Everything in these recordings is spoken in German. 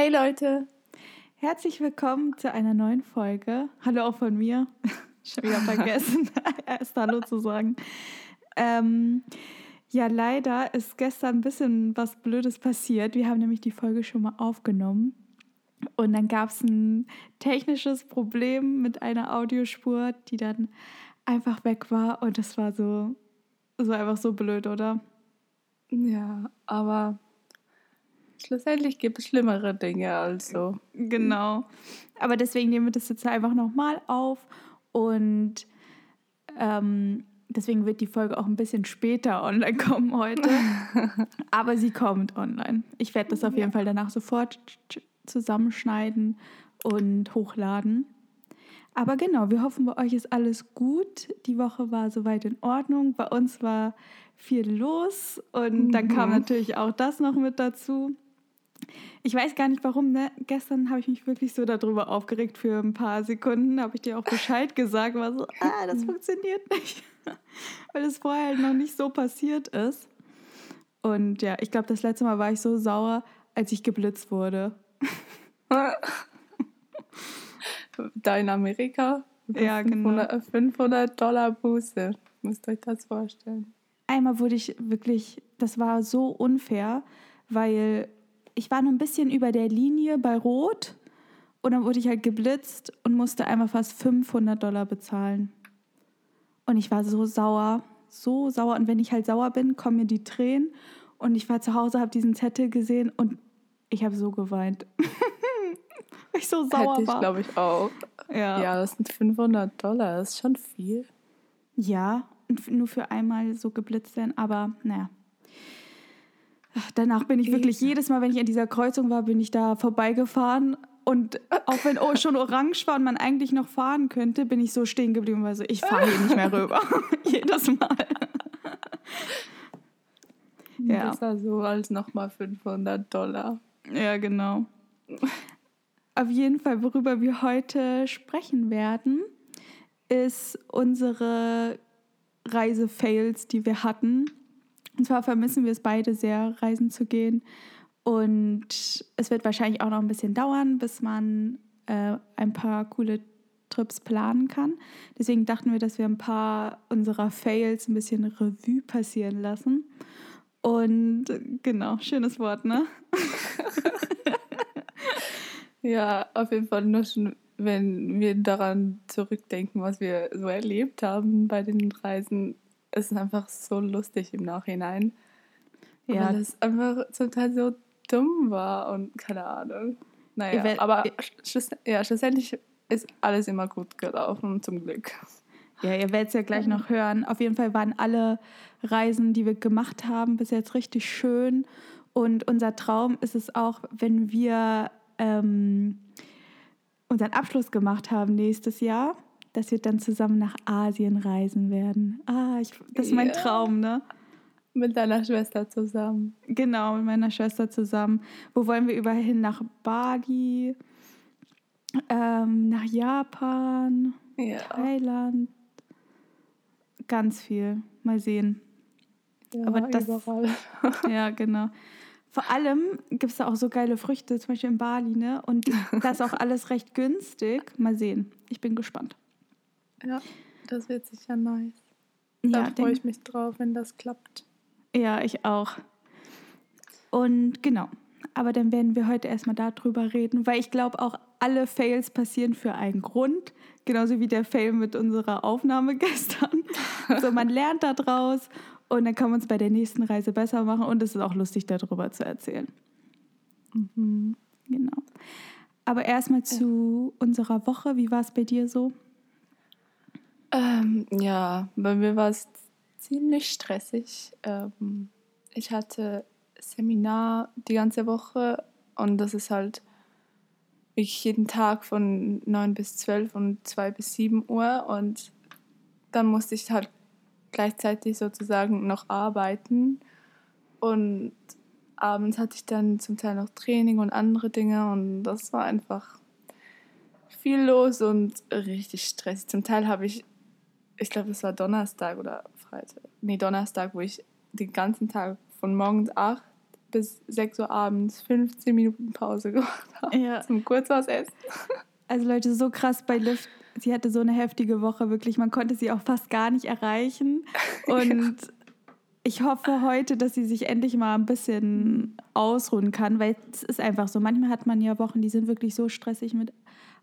Hey Leute! Herzlich willkommen zu einer neuen Folge. Hallo auch von mir. Schon wieder vergessen, erst Hallo zu sagen. Ähm, ja, leider ist gestern ein bisschen was Blödes passiert. Wir haben nämlich die Folge schon mal aufgenommen. Und dann gab es ein technisches Problem mit einer Audiospur, die dann einfach weg war. Und das war so, so einfach so blöd, oder? Ja, aber schlussendlich gibt es schlimmere Dinge also. Genau. Aber deswegen nehmen wir das jetzt einfach nochmal auf und ähm, deswegen wird die Folge auch ein bisschen später online kommen heute. Aber sie kommt online. Ich werde das auf jeden Fall danach sofort zusammenschneiden und hochladen. Aber genau, wir hoffen, bei euch ist alles gut. Die Woche war soweit in Ordnung. Bei uns war viel los und dann kam mhm. natürlich auch das noch mit dazu. Ich weiß gar nicht warum, ne? Gestern habe ich mich wirklich so darüber aufgeregt für ein paar Sekunden, habe ich dir auch Bescheid gesagt, war so, ah, das funktioniert nicht. Weil es vorher halt noch nicht so passiert ist. Und ja, ich glaube, das letzte Mal war ich so sauer, als ich geblitzt wurde. da in Amerika? Ja, 500, genau. 500 Dollar Buße. Müsst euch das vorstellen. Einmal wurde ich wirklich, das war so unfair, weil ich war nur ein bisschen über der Linie bei Rot und dann wurde ich halt geblitzt und musste einmal fast 500 Dollar bezahlen. Und ich war so sauer, so sauer. Und wenn ich halt sauer bin, kommen mir die Tränen. Und ich war zu Hause, habe diesen Zettel gesehen und ich habe so geweint. Ich so sauer Hätte ich, glaube ich, auch. Ja. ja, das sind 500 Dollar, das ist schon viel. Ja, nur für einmal so geblitzt werden, aber naja. Danach bin ich wirklich jedes Mal, wenn ich an dieser Kreuzung war, bin ich da vorbeigefahren. Und auch wenn oh, schon orange war und man eigentlich noch fahren könnte, bin ich so stehen geblieben, weil so, ich fahre hier nicht mehr rüber. Jedes Mal. ja. Besser so als nochmal 500 Dollar. Ja, genau. Auf jeden Fall, worüber wir heute sprechen werden, ist unsere Reise-Fails, die wir hatten und zwar vermissen wir es beide sehr, reisen zu gehen. Und es wird wahrscheinlich auch noch ein bisschen dauern, bis man äh, ein paar coole Trips planen kann. Deswegen dachten wir, dass wir ein paar unserer Fails ein bisschen Revue passieren lassen. Und genau, schönes Wort, ne? ja, auf jeden Fall nur schon, wenn wir daran zurückdenken, was wir so erlebt haben bei den Reisen, ist einfach so lustig im Nachhinein. Ja. Weil es einfach zum Teil so dumm war und keine Ahnung. Naja, werd, aber schluss, ja, schlussendlich ist alles immer gut gelaufen, zum Glück. Ja, ihr werdet es ja gleich noch hören. Auf jeden Fall waren alle Reisen, die wir gemacht haben, bis jetzt richtig schön. Und unser Traum ist es auch, wenn wir ähm, unseren Abschluss gemacht haben nächstes Jahr, dass wir dann zusammen nach Asien reisen werden. Ah, ich, das ist mein ja. Traum, ne? Mit deiner Schwester zusammen. Genau, mit meiner Schwester zusammen. Wo wollen wir überall hin? Nach Bali, ähm, nach Japan, ja. Thailand. Ganz viel. Mal sehen. Ja, Aber das, überall. ja, genau. Vor allem gibt es da auch so geile Früchte, zum Beispiel in Bali, ne? Und das ist auch alles recht günstig. Mal sehen. Ich bin gespannt. Ja, das wird sicher nice. Da ja, freue ich mich drauf, wenn das klappt. Ja, ich auch. Und genau. Aber dann werden wir heute erstmal darüber reden, weil ich glaube auch alle Fails passieren für einen Grund. Genauso wie der Fail mit unserer Aufnahme gestern. so, man lernt da draus und dann kann man es bei der nächsten Reise besser machen und es ist auch lustig, darüber zu erzählen. Mhm. Genau. Aber erstmal zu unserer Woche. Wie war es bei dir so? Ähm, ja, bei mir war es ziemlich stressig. Ähm, ich hatte Seminar die ganze Woche und das ist halt wirklich jeden Tag von 9 bis 12 und 2 bis 7 Uhr und dann musste ich halt gleichzeitig sozusagen noch arbeiten und abends hatte ich dann zum Teil noch Training und andere Dinge und das war einfach viel los und richtig stressig. Zum Teil habe ich ich glaube, es war Donnerstag oder Freitag. Nee, Donnerstag, wo ich den ganzen Tag von morgens 8 bis 6 Uhr abends 15 Minuten Pause gemacht habe. Ja. Zum kurz was essen. Also Leute, so krass bei Lift. Sie hatte so eine heftige Woche, wirklich. Man konnte sie auch fast gar nicht erreichen. Und ja. ich hoffe heute, dass sie sich endlich mal ein bisschen ausruhen kann, weil es ist einfach so. Manchmal hat man ja Wochen, die sind wirklich so stressig mit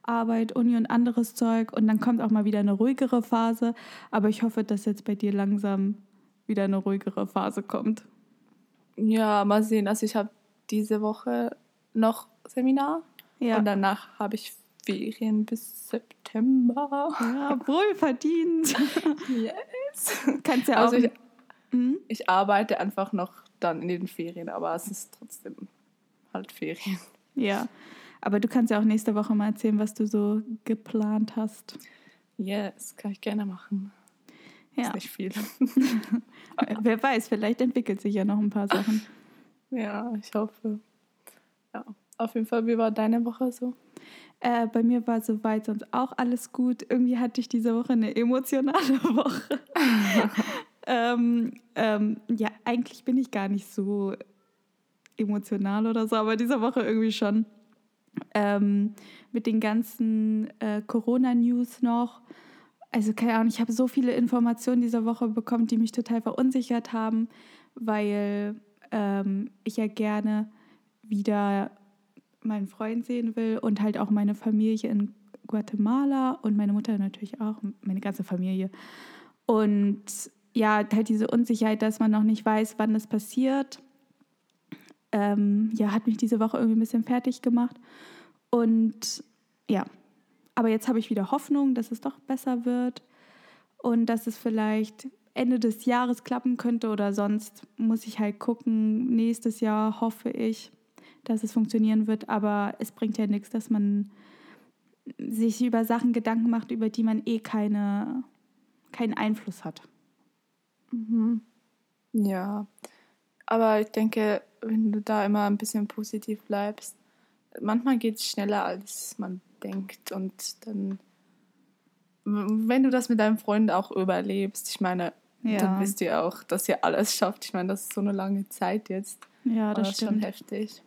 Arbeit, Uni und anderes Zeug. Und dann kommt auch mal wieder eine ruhigere Phase. Aber ich hoffe, dass jetzt bei dir langsam wieder eine ruhigere Phase kommt. Ja, mal sehen. Also ich habe diese Woche noch Seminar ja. und danach habe ich Ferien bis September. Ja, wohl verdient. yes. Kannst ja auch. Also ich, mhm. ich arbeite einfach noch dann in den Ferien, aber es ist trotzdem halt Ferien. Ja, aber du kannst ja auch nächste Woche mal erzählen, was du so geplant hast. Yes, kann ich gerne machen. Ja. Ist nicht viel. Wer weiß, vielleicht entwickelt sich ja noch ein paar Sachen. Ja, ich hoffe. Ja, auf jeden Fall, wie war deine Woche so? Äh, bei mir war soweit sonst auch alles gut. Irgendwie hatte ich diese Woche eine emotionale Woche. ähm, ähm, ja, eigentlich bin ich gar nicht so emotional oder so, aber diese Woche irgendwie schon. Ähm, mit den ganzen äh, Corona-News noch also keine Ahnung, ich habe so viele Informationen diese Woche bekommen, die mich total verunsichert haben, weil ähm, ich ja gerne wieder meinen Freund sehen will und halt auch meine Familie in Guatemala und meine Mutter natürlich auch, meine ganze Familie. Und ja, halt diese Unsicherheit, dass man noch nicht weiß, wann es passiert, ähm, ja, hat mich diese Woche irgendwie ein bisschen fertig gemacht. Und ja, aber jetzt habe ich wieder Hoffnung, dass es doch besser wird und dass es vielleicht Ende des Jahres klappen könnte oder sonst muss ich halt gucken. Nächstes Jahr hoffe ich, dass es funktionieren wird, aber es bringt ja nichts, dass man sich über Sachen Gedanken macht, über die man eh keine, keinen Einfluss hat. Mhm. Ja, aber ich denke, wenn du da immer ein bisschen positiv bleibst, manchmal geht es schneller, als man denkt. Und dann, wenn du das mit deinem Freund auch überlebst, ich meine, ja. dann wisst ihr auch, dass ihr alles schafft. Ich meine, das ist so eine lange Zeit jetzt. Ja, das, das ist schon heftig.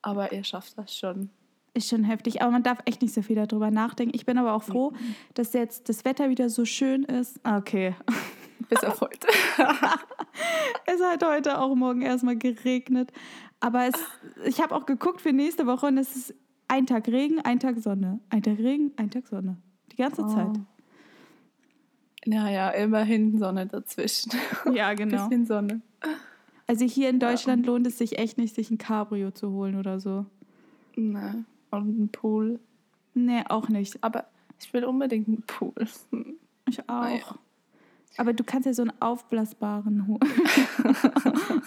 Aber ihr schafft das schon. Ist schon heftig, aber man darf echt nicht so viel darüber nachdenken. Ich bin aber auch froh, dass jetzt das Wetter wieder so schön ist. Ah, okay. Bis auf heute. es hat heute auch morgen erstmal geregnet. Aber es, ich habe auch geguckt für nächste Woche und es ist ein Tag Regen, ein Tag Sonne. Ein Tag Regen, ein Tag Sonne. Die ganze oh. Zeit. Ja, immerhin Sonne dazwischen. Ja, genau. Bisschen Sonne. Also hier in Deutschland ja. lohnt es sich echt nicht, sich ein Cabrio zu holen oder so. Nee. Und einen Pool. Nee, auch nicht. Aber ich will unbedingt einen Pool. Ich auch. Naja. Aber du kannst ja so einen aufblasbaren holen.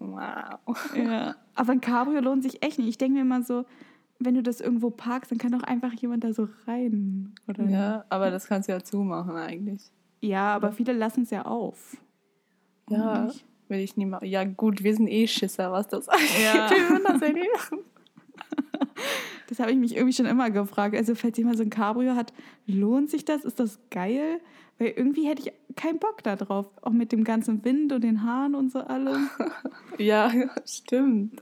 Wow. Ja. Aber ein Cabrio lohnt sich echt nicht. Ich denke mir immer so, wenn du das irgendwo parkst, dann kann doch einfach jemand da so rein. Oder? Ja, aber das kannst du ja zumachen eigentlich. Ja, aber viele lassen es ja auf. Ja, will ich nie machen. Ja, gut, wir sind eh Schisser, was das angeht. Ja. wir würden das ja machen. Das habe ich mich irgendwie schon immer gefragt. Also, falls jemand so ein Cabrio hat, lohnt sich das? Ist das geil? Weil irgendwie hätte ich keinen Bock da drauf. Auch mit dem ganzen Wind und den Haaren und so allem. ja, stimmt.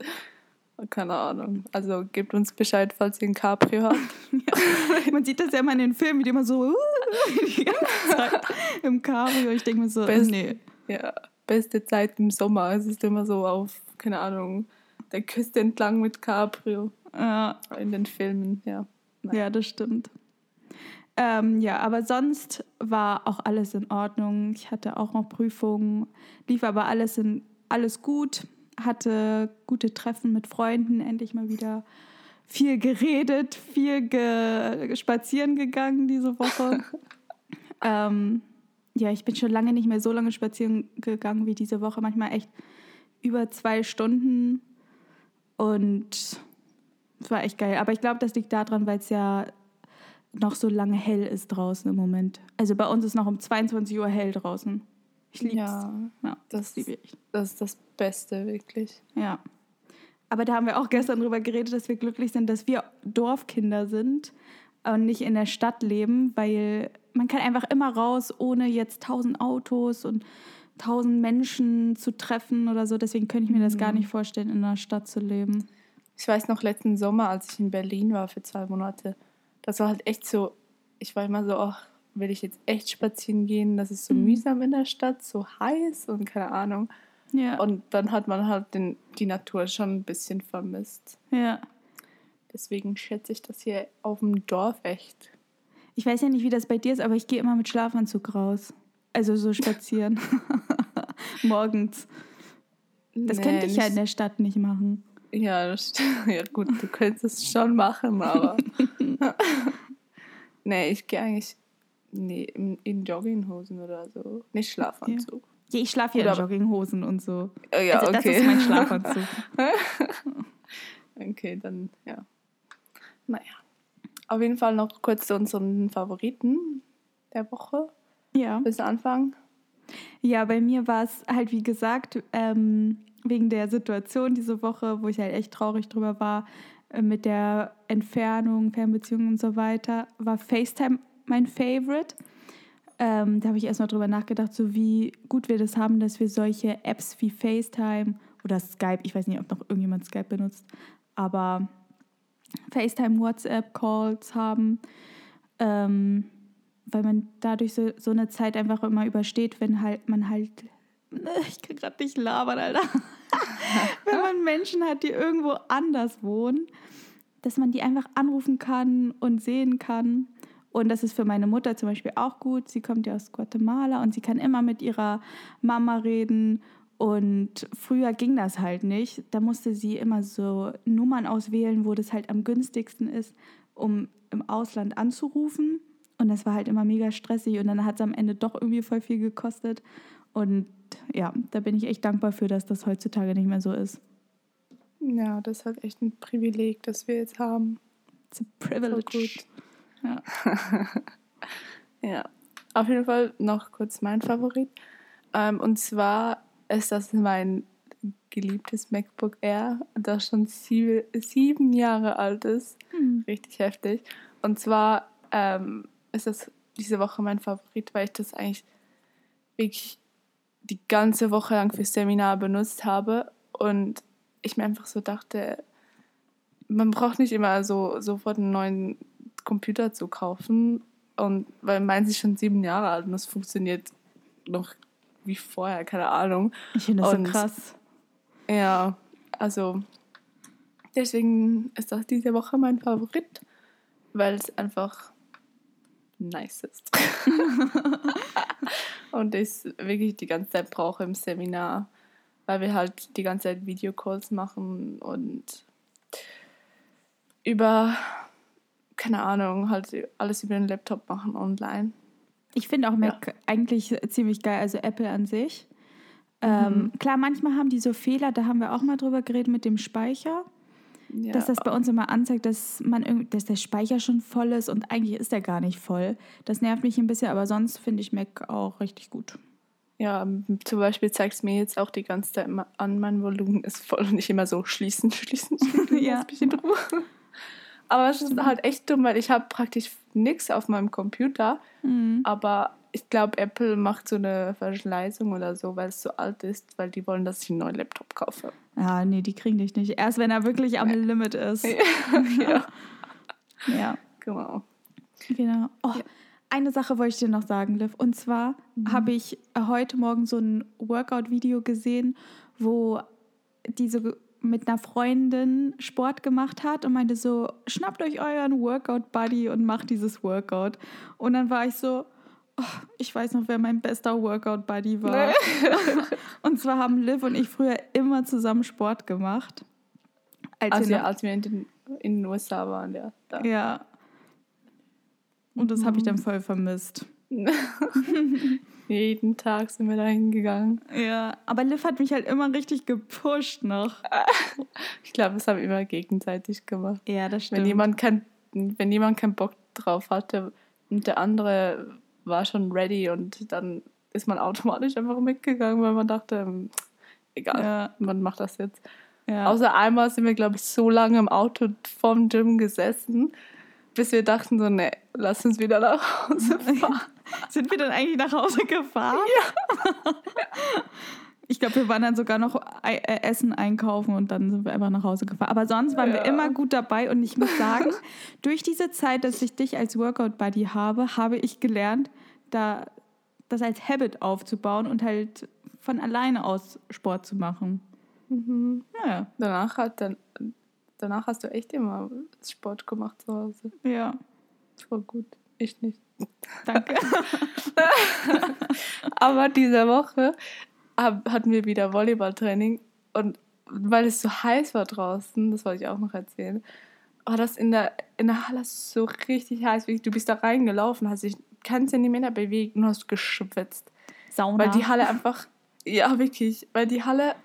Keine Ahnung. Also gebt uns Bescheid, falls ihr ein Cabrio habt. ja. Man sieht das ja immer in den Filmen, wie die immer so die ganze Zeit im Cabrio. Ich denke mir so, Best, nee. Ja, beste Zeit im Sommer. Es ist immer so auf, keine Ahnung, der Küste entlang mit Cabrio. Ja. In den Filmen, ja. Nein. Ja, das stimmt. Ähm, ja, aber sonst war auch alles in Ordnung. Ich hatte auch noch Prüfungen, lief aber alles, in, alles gut, hatte gute Treffen mit Freunden, endlich mal wieder viel geredet, viel ge spazieren gegangen diese Woche. ähm, ja, ich bin schon lange nicht mehr so lange spazieren gegangen wie diese Woche, manchmal echt über zwei Stunden und es war echt geil. Aber ich glaube, das liegt daran, weil es ja noch so lange hell ist draußen im Moment. Also bei uns ist noch um 22 Uhr hell draußen. Ich liebe ja, ja, das liebe ich. Das ist das Beste, wirklich. Ja. Aber da haben wir auch gestern drüber geredet, dass wir glücklich sind, dass wir Dorfkinder sind und nicht in der Stadt leben, weil man kann einfach immer raus, ohne jetzt tausend Autos und tausend Menschen zu treffen oder so. Deswegen könnte ich mir das gar Mhm. nicht vorstellen, in einer Stadt zu leben. Ich weiß noch letzten Sommer, als ich in Berlin war für zwei Monate, das war halt echt so, ich war immer so, ach, will ich jetzt echt spazieren gehen? Das ist so Mhm. mühsam in der Stadt, so heiß und keine Ahnung. Ja. Und dann hat man halt den, die Natur schon ein bisschen vermisst. ja. Deswegen schätze ich das hier auf dem Dorf echt. Ich weiß ja nicht, wie das bei dir ist, aber ich gehe immer mit Schlafanzug raus. Also so spazieren. Morgens. Das Nee, könnte ich ja in der Stadt nicht machen. Ja, das, ja gut, du könntest es schon machen, aber. nee, ich gehe eigentlich nee, in, in Jogginghosen oder so. Nicht Schlafanzug. Ja, ich schlafe ja in Oder- Jogginghosen und so. Oh, ja, also okay. das ist mein Schlafanzug. okay, dann ja. Naja. Auf jeden Fall noch kurz zu unseren Favoriten der Woche. Ja. Bis Anfang. Ja, bei mir war es halt, wie gesagt, ähm, wegen der Situation diese Woche, wo ich halt echt traurig drüber war, mit der Entfernung, Fernbeziehungen und so weiter, war FaceTime mein Favorite. Ähm, da habe ich erstmal drüber nachgedacht, so wie gut wir das haben, dass wir solche Apps wie FaceTime oder Skype, ich weiß nicht, ob noch irgendjemand Skype benutzt, aber FaceTime, WhatsApp-Calls haben, ähm, weil man dadurch so, so eine Zeit einfach immer übersteht, wenn halt man halt, ich kann gerade nicht labern, Alter, wenn man Menschen hat, die irgendwo anders wohnen, dass man die einfach anrufen kann und sehen kann. Und das ist für meine Mutter zum Beispiel auch gut. Sie kommt ja aus Guatemala und sie kann immer mit ihrer Mama reden. Und früher ging das halt nicht. Da musste sie immer so Nummern auswählen, wo das halt am günstigsten ist, um im Ausland anzurufen. Und das war halt immer mega stressig. Und dann hat es am Ende doch irgendwie voll viel gekostet. Und ja, da bin ich echt dankbar für, dass das heutzutage nicht mehr so ist. Ja, das ist halt echt ein Privileg, das wir jetzt haben. It's a privilege. Gut. Ja. Ja, auf jeden Fall noch kurz mein Favorit. Ähm, und zwar ist das mein geliebtes MacBook Air, das schon sieben, sieben Jahre alt ist. Hm. Richtig heftig. Und zwar ähm, ist das diese Woche mein Favorit, weil ich das eigentlich wirklich die ganze Woche lang fürs Seminar benutzt habe und ich mir einfach so dachte, man braucht nicht immer so sofort einen neuen Computer zu kaufen und weil meins ist schon sieben Jahre alt und es funktioniert noch wie vorher, keine Ahnung. Ich finde das Und- so krass. Ja, also deswegen ist das diese Woche mein Favorit, weil es einfach nice ist. und ich wirklich die ganze Zeit brauche im Seminar, weil wir halt die ganze Zeit Videocalls machen und über, keine Ahnung, halt alles über den Laptop machen online. Ich finde auch Mac eigentlich ziemlich geil, also Apple an sich. Ähm, klar, manchmal haben die so Fehler, da haben wir auch mal drüber geredet mit dem Speicher, Ja, dass das bei uns immer anzeigt, dass, man dass der Speicher schon voll ist und eigentlich ist er gar nicht voll. Das nervt mich ein bisschen, aber sonst finde ich Mac auch richtig gut. Ja, zum Beispiel zeigt es mir jetzt auch die ganze Zeit immer an, mein Volumen ist voll und nicht immer so schließen, schließen, schließen, Ja. lass mich in Ruhe. Aber es ist halt echt dumm, weil ich habe praktisch nichts auf meinem Computer, Mhm. aber ich glaube, Apple macht so eine Verschleißung oder so, weil es so alt ist, weil die wollen, dass ich einen neuen Laptop kaufe. Ah, nee, die kriegen dich nicht. Erst wenn er wirklich am Limit ist. ja, Ja, genau. genau. Oh, Eine Sache wollte ich dir noch sagen, Liv. Und zwar habe ich äh, heute Morgen so ein Workout-Video gesehen, wo diese mit einer Freundin Sport gemacht hat und meinte so, schnappt euch euren Workout-Buddy und macht dieses Workout. Und dann war ich so, oh, ich weiß noch, wer mein bester Workout-Buddy war. und zwar haben Liv und ich früher immer zusammen Sport gemacht. Als Also wir noch- als wir in den, in den USA waren, ja. Da. ja. Und das habe ich dann voll vermisst. Jeden Tag sind wir da hingegangen. Ja, aber Liv hat mich halt immer richtig gepusht noch. Ich glaube, das haben wir immer gegenseitig gemacht. Ja, das stimmt. Wenn jemand, kein, wenn jemand keinen Bock drauf hatte und der andere war schon ready und dann ist man automatisch einfach mitgegangen, weil man dachte, ähm, egal, Ja. man macht das jetzt. ja. Außer einmal sind wir, glaube ich, so lange im Auto vom Gym gesessen, bis wir dachten so, ne, lass uns wieder nach Hause fahren. Sind wir dann eigentlich nach Hause gefahren? Ja. Ich glaube, wir waren dann sogar noch äh, Essen einkaufen und dann sind wir einfach nach Hause gefahren. Aber sonst waren ja. wir immer gut dabei und ich muss sagen, durch diese Zeit, dass ich dich als Workout-Buddy habe, habe ich gelernt, da das als Habit aufzubauen und halt von alleine aus Sport zu machen. Mhm. Naja. Danach, hat dann, danach hast du echt immer Sport gemacht zu Hause. Ja. Voll gut. Ich nicht. Danke. Aber diese Woche hatten wir wieder Volleyballtraining und weil es so heiß war draußen, das wollte ich auch noch erzählen, war das in der, in der Halle so richtig heiß. Du bist da reingelaufen, hast dich keinen Zentimeter bewegt und hast geschwitzt. Sauna. Weil die Halle einfach, ja wirklich, weil die Halle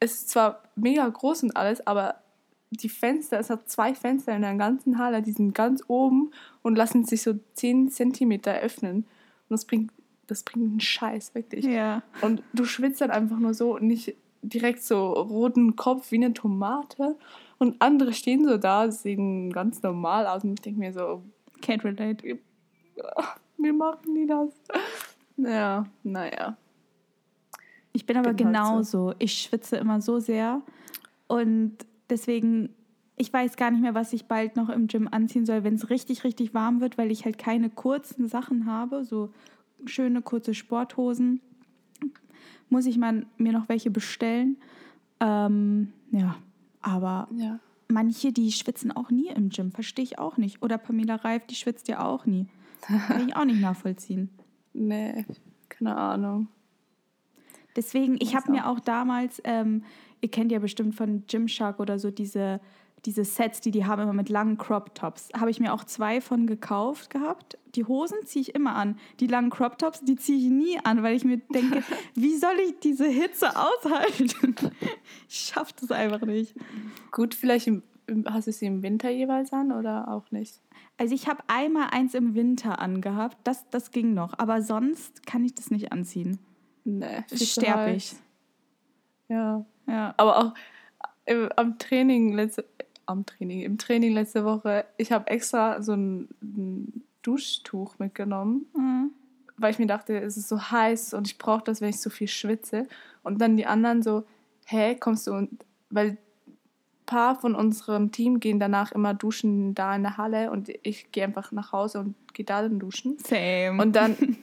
ist zwar mega groß und alles, aber die Fenster, es hat zwei Fenster in der ganzen Halle, die sind ganz oben und lassen sich so 10 Zentimeter öffnen. Und das bringt das bringt einen Scheiß, wirklich. Ja. Und du schwitzt dann einfach nur so nicht direkt so roten Kopf wie eine Tomate. Und andere stehen so da, sehen ganz normal aus. Und ich denke mir so, can't relate. Wie machen die das? Ja, naja. Ich bin aber bin genauso. Halt so. Ich schwitze immer so sehr. Und deswegen, ich weiß gar nicht mehr, was ich bald noch im Gym anziehen soll, wenn es richtig, richtig warm wird, weil ich halt keine kurzen Sachen habe, so schöne kurze Sporthosen. Muss ich mal mir noch welche bestellen. Ähm, ja, aber ja. manche, die schwitzen auch nie im Gym, verstehe ich auch nicht. Oder Pamela Reif, die schwitzt ja auch nie. Kann ich auch nicht nachvollziehen. Nee, keine Ahnung. Deswegen, ich habe mir auch damals, ähm, ihr kennt ja bestimmt von Gymshark oder so diese diese Sets, die die haben immer mit langen Crop Tops. Habe ich mir auch zwei von gekauft gehabt. Die Hosen ziehe ich immer an. Die langen Crop Tops, die ziehe ich nie an, weil ich mir denke, wie soll ich diese Hitze aushalten? ich schaffe das einfach nicht. Gut, vielleicht im, hast du sie im Winter jeweils an oder auch nicht? Also ich habe einmal eins im Winter angehabt, das, das ging noch, aber sonst kann ich das nicht anziehen. Nee, sterbe ich. Ja. ja. Aber auch im, am Training letzte, am Training, im Training letzte Woche, ich habe extra so ein, ein Duschtuch mitgenommen, mhm. weil ich mir dachte, es ist so heiß und ich brauche das, wenn ich so viel schwitze. Und dann die anderen so, hä, kommst du und weil ein paar von unserem Team gehen danach immer duschen da in der Halle und ich gehe einfach nach Hause und gehe da dann duschen. Same. Und dann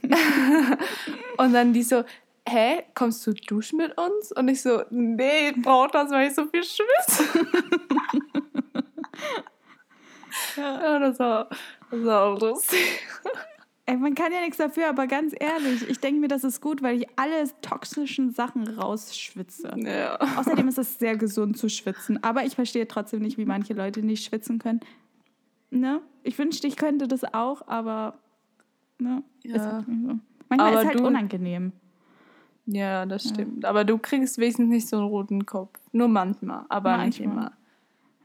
und dann die so, hä, kommst du duschen mit uns? Und ich so, nee, ich brauche das, weil ich so viel schwitze. ja, das war, das war auch lustig. Ey, man kann ja nichts dafür, aber ganz ehrlich, ich denke mir, das ist gut, weil ich alle toxischen Sachen rausschwitze. Ja. Außerdem ist es sehr gesund zu schwitzen. Aber ich verstehe trotzdem nicht, wie manche Leute nicht schwitzen können. Ne? Ich wünschte, ich könnte das auch, aber ne? Ja. Ist halt so. Manchmal aber ist halt du, unangenehm. Ja, das stimmt. Ja. Aber du kriegst wenigstens nicht so einen roten Kopf. Nur manchmal, aber manchmal. nicht immer.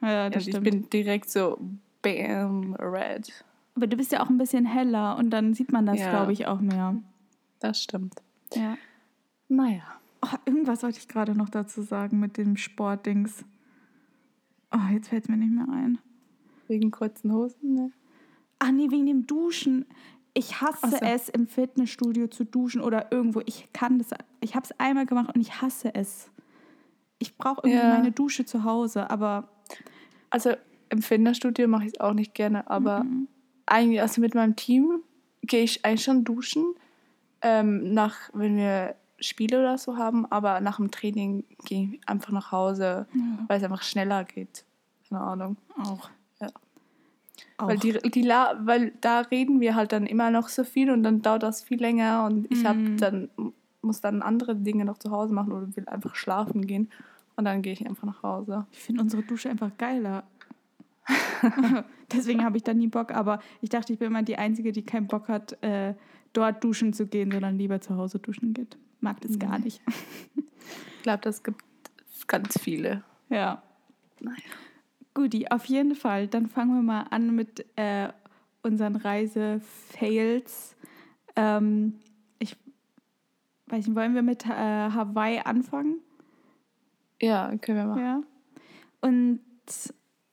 Ja, das ja, stimmt. Ich bin direkt so bam, red. Aber du bist ja auch ein bisschen heller und dann sieht man das, ja. glaube ich, auch mehr. Das stimmt. Ja. Naja. Oh, irgendwas wollte ich gerade noch dazu sagen mit dem Sportdings. Oh, jetzt fällt es mir nicht mehr ein. Wegen kurzen Hosen, ne? Ach nee, wegen dem Duschen. Ich hasse so. es, im Fitnessstudio zu duschen oder irgendwo. Ich kann das. Ich habe es einmal gemacht und ich hasse es. Ich brauche irgendwie ja. meine Dusche zu Hause, aber. Also im Fitnessstudio mache ich es auch nicht gerne, aber mhm. eigentlich, also mit meinem Team gehe ich eigentlich schon duschen, ähm, nach, wenn wir Spiele oder so haben, aber nach dem Training gehe ich einfach nach Hause, ja. weil es einfach schneller geht. Keine Ahnung. Auch. Auch. Weil, die, die, weil da reden wir halt dann immer noch so viel und dann dauert das viel länger und ich habe mhm. dann muss dann andere Dinge noch zu Hause machen oder will einfach schlafen gehen und dann gehe ich einfach nach Hause. Ich finde unsere Dusche einfach geiler. Deswegen habe ich da nie Bock, aber ich dachte, ich bin immer die Einzige, die keinen Bock hat, äh, dort duschen zu gehen, sondern lieber zu Hause duschen geht. Mag das gar nicht. ich glaube, das gibt ganz viele. Ja. Naja. Guti, auf jeden Fall. Dann fangen wir mal an mit äh, unseren Reise-Fails. Ähm, ich weiß nicht, wollen wir mit äh, Hawaii anfangen? Ja, können wir machen. Ja. Und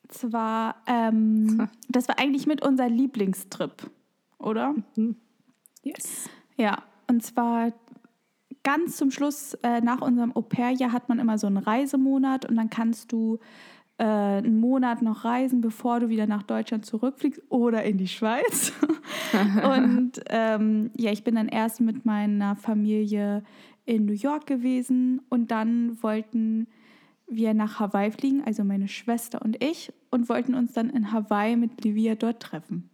zwar, ähm, das war eigentlich mit unser Lieblingstrip, oder? Mhm. Yes. Ja, und zwar ganz zum Schluss äh, nach unserem Au-pair-Jahr hat man immer so einen Reisemonat und dann kannst du äh, einen Monat noch reisen, bevor du wieder nach Deutschland zurückfliegst oder in die Schweiz. und ähm, ja, ich bin dann erst mit meiner Familie in New York gewesen und dann wollten wir nach Hawaii fliegen, also meine Schwester und ich, und wollten uns dann in Hawaii mit Livia dort treffen.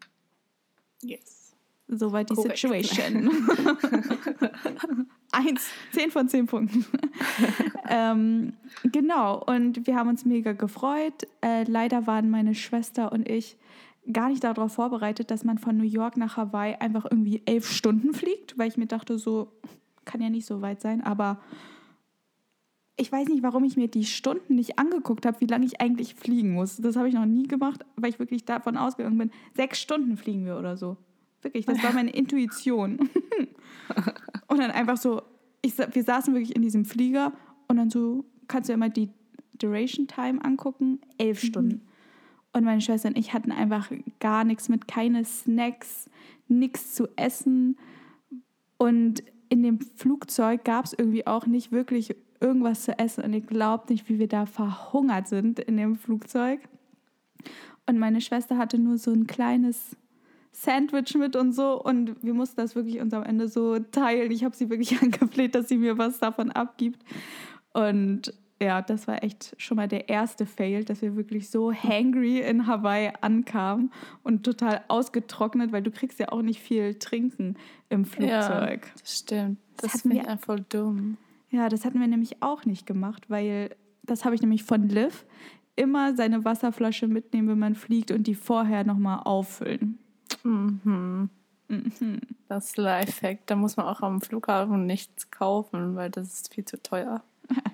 Yes. So war die Korrekt. Situation. Eins, zehn von zehn Punkten. ähm, genau, und wir haben uns mega gefreut. Äh, leider waren meine Schwester und ich gar nicht darauf vorbereitet, dass man von New York nach Hawaii einfach irgendwie elf Stunden fliegt, weil ich mir dachte, so kann ja nicht so weit sein, aber ich weiß nicht, warum ich mir die Stunden nicht angeguckt habe, wie lange ich eigentlich fliegen muss. Das habe ich noch nie gemacht, weil ich wirklich davon ausgegangen bin, sechs Stunden fliegen wir oder so. Wirklich, das war meine Intuition. und dann einfach so, ich, wir saßen wirklich in diesem Flieger und dann so, kannst du ja mal die Duration Time angucken, elf Stunden. Und meine Schwester und ich hatten einfach gar nichts mit, keine Snacks, nichts zu essen. Und in dem Flugzeug gab es irgendwie auch nicht wirklich irgendwas zu essen. Und ihr glaubt nicht, wie wir da verhungert sind in dem Flugzeug. Und meine Schwester hatte nur so ein kleines Sandwich mit und so. Und wir mussten das wirklich uns am Ende so teilen. Ich habe sie wirklich angefleht, dass sie mir was davon abgibt. Und ja, das war echt schon mal der erste Fail, dass wir wirklich so hangry in Hawaii ankamen und total ausgetrocknet, weil du kriegst ja auch nicht viel trinken im Flugzeug. Ja, das stimmt. Das Das, finde ich voll dumm. Ja, das hatten wir nämlich auch nicht gemacht, weil das habe ich nämlich von Liv immer seine Wasserflasche mitnehmen, wenn man fliegt und die vorher nochmal auffüllen. Mhm. Mhm. Das Lifehack. Da muss man auch am Flughafen nichts kaufen, weil das ist viel zu teuer.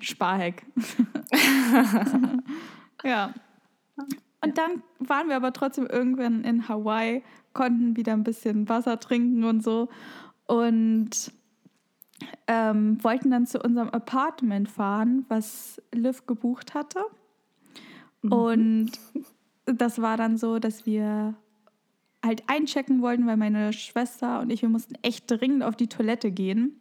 Sparhack. ja. Und dann waren wir aber trotzdem irgendwann in Hawaii, konnten wieder ein bisschen Wasser trinken und so und ähm, wollten dann zu unserem Apartment fahren, was Liv gebucht hatte. Und das war dann so, dass wir halt einchecken wollten, weil meine Schwester und ich, wir mussten echt dringend auf die Toilette gehen.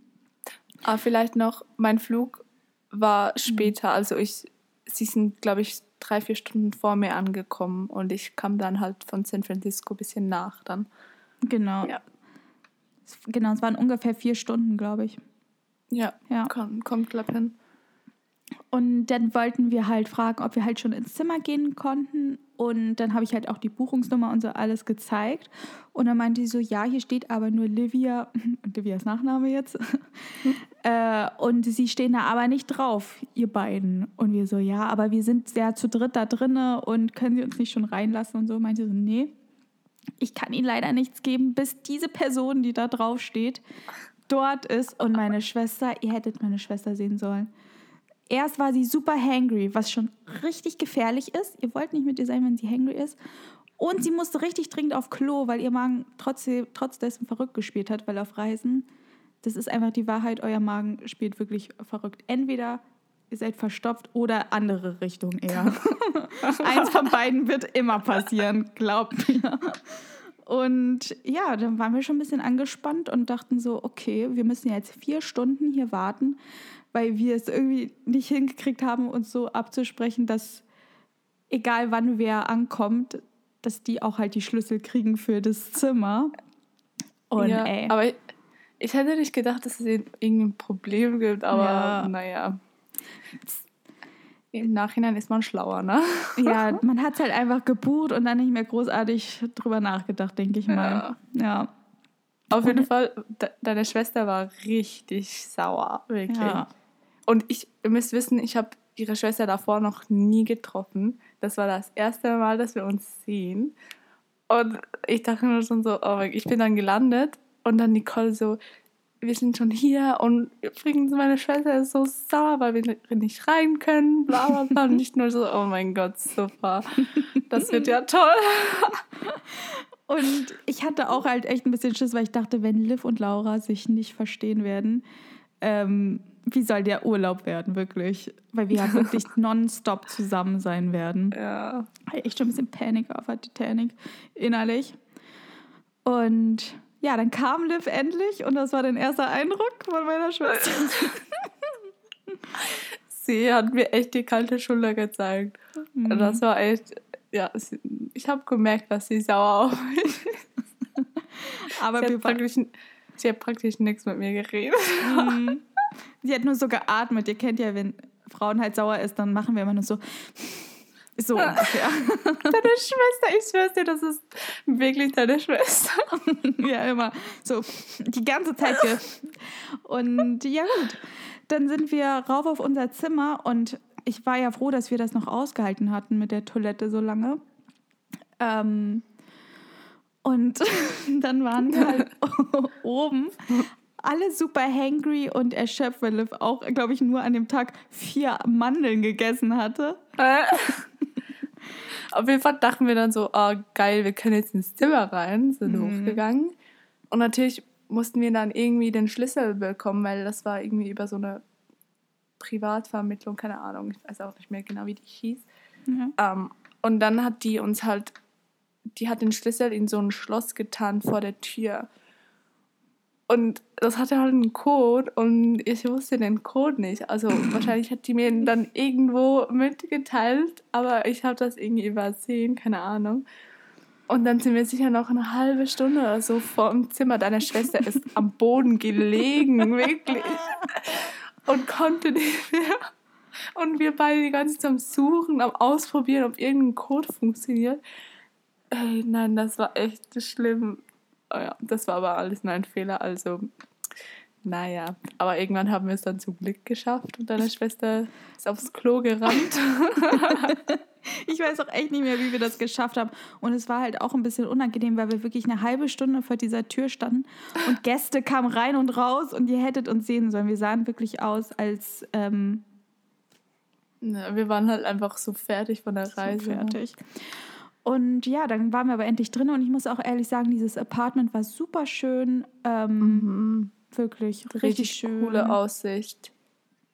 Aber vielleicht noch, mein Flug war Mhm. später. Also ich, sie sind, glaube ich, drei, vier Stunden vor mir angekommen und ich kam dann halt von San Francisco ein bisschen nach dann. Genau. Ja. Genau, es waren ungefähr vier Stunden, glaube ich. Ja, Ja. Komm, kommt, glaub hin. Und dann wollten wir halt fragen, ob wir halt schon ins Zimmer gehen konnten. Und dann habe ich halt auch die Buchungsnummer und so alles gezeigt. Und dann meinte sie so, ja, hier steht aber nur Livia, und Livias Nachname jetzt. äh, und sie stehen da aber nicht drauf, ihr beiden. Und wir so, ja, aber wir sind ja zu dritt da drinne und können sie uns nicht schon reinlassen und so. Meinte sie so, nee, ich kann ihnen leider nichts geben, bis diese Person, die da drauf steht, dort ist. Und meine Schwester, ihr hättet meine Schwester sehen sollen. Erst war sie super hangry, was schon richtig gefährlich ist. Ihr wollt nicht mit ihr sein, wenn sie hangry ist. Und sie musste richtig dringend auf Klo, weil ihr Magen trotzdem, trotz dessen verrückt gespielt hat, weil auf Reisen, das ist einfach die Wahrheit, euer Magen spielt wirklich verrückt. Entweder ihr seid verstopft oder andere Richtung eher. Eins von beiden wird immer passieren, glaubt mir. Und ja, dann waren wir schon ein bisschen angespannt und dachten so, okay, wir müssen jetzt vier Stunden hier warten, weil wir es irgendwie nicht hingekriegt haben, uns so abzusprechen, dass egal wann wer ankommt, dass die auch halt die Schlüssel kriegen für das Zimmer. Und ja, ey, Aber ich, ich hätte nicht gedacht, dass es irgendein Problem gibt, aber Ja. naja. Im Nachhinein ist man schlauer, ne? ja, man hat es halt einfach gebucht und dann nicht mehr großartig drüber nachgedacht, denke ich mal. Ja. Auf jeden Fall, de deine Schwester war richtig sauer, wirklich. Ja. Und ich, ihr müsst wissen, ich habe ihre Schwester davor noch nie getroffen. Das war das erste Mal, dass wir uns sehen. Und ich dachte nur schon so, oh, mein- ich bin dann gelandet und dann Nicole so, wir sind schon hier und übrigens meine Schwester ist so sauer, weil wir nicht rein können, bla bla bla. Und nicht nur so, oh mein Gott, super. Das wird ja toll. Und ich hatte auch halt echt ein bisschen Schiss, weil ich dachte, wenn Liv und Laura sich nicht verstehen werden, ähm, wie soll der Urlaub werden, wirklich? Weil wir halt wirklich nonstop zusammen sein werden. Ja. Hatte echt schon ein bisschen Panik auf der Titanic innerlich. Und ja, dann kam Liv endlich und das war dein erster Eindruck von meiner Schwester. Sie hat mir echt die kalte Schulter gezeigt. Mhm. Das war echt, ja, sie, ich habe gemerkt, dass sie sauer auf mich ist. Aber Sie hat, praktisch, sie hat praktisch nichts mit mir geredet. Mhm. Sie hat nur so geatmet. Ihr kennt ja, wenn Frauen halt sauer ist, dann machen wir immer nur so. So ungefähr. Deine Schwester, ich schwör's dir, das ist wirklich deine Schwester. ja, immer. So, die ganze Zeit. Ge und ja, gut. Dann sind wir rauf auf unser Zimmer und ich war ja froh, dass wir das noch ausgehalten hatten mit der Toilette so lange. Ähm, und dann waren wir halt oben alle super hangry und erschöpft, weil Liv auch, glaube ich, nur an dem Tag vier Mandeln gegessen hatte. Äh. Auf jeden Fall dachten wir dann so, oh geil, wir können jetzt ins Zimmer rein, sind Mhm. hochgegangen. Und natürlich mussten wir dann irgendwie den Schlüssel bekommen, weil das war irgendwie über so eine Privatvermittlung, keine Ahnung, ich weiß auch nicht mehr genau, wie die hieß. Ja. Ähm, und dann hat die uns halt, die hat den Schlüssel in so ein Schloss getan vor der Tür. Und das hatte halt einen Code und ich wusste den Code nicht. Also wahrscheinlich hat die mir ihn dann irgendwo mitgeteilt, aber ich habe das irgendwie übersehen, keine Ahnung. Und dann sind wir sicher noch eine halbe Stunde oder so vor dem Zimmer. Deine Schwester ist am Boden gelegen, wirklich. Und konnte nicht mehr. Und wir beide die ganze Zeit am Suchen, am Ausprobieren, ob irgendein Code funktioniert. Ey, nein, das war echt schlimm. Oh ja, das war aber alles nur ein Fehler, also naja. Aber irgendwann haben wir es dann zum Glück geschafft und deine Schwester ist aufs Klo gerannt. Ich weiß auch echt nicht mehr, wie wir das geschafft haben. Und es war halt auch ein bisschen unangenehm, weil wir wirklich eine halbe Stunde vor dieser Tür standen und Gäste kamen rein und raus und ihr hättet uns sehen sollen. Wir sahen wirklich aus, als ähm, Ja, wir waren halt einfach so fertig von der so Reise. fertig. Und ja, dann waren wir aber endlich drin und ich muss auch ehrlich sagen, dieses Apartment war super schön. Ähm, Mhm. Wirklich, richtig, Richtig schön. coole Aussicht.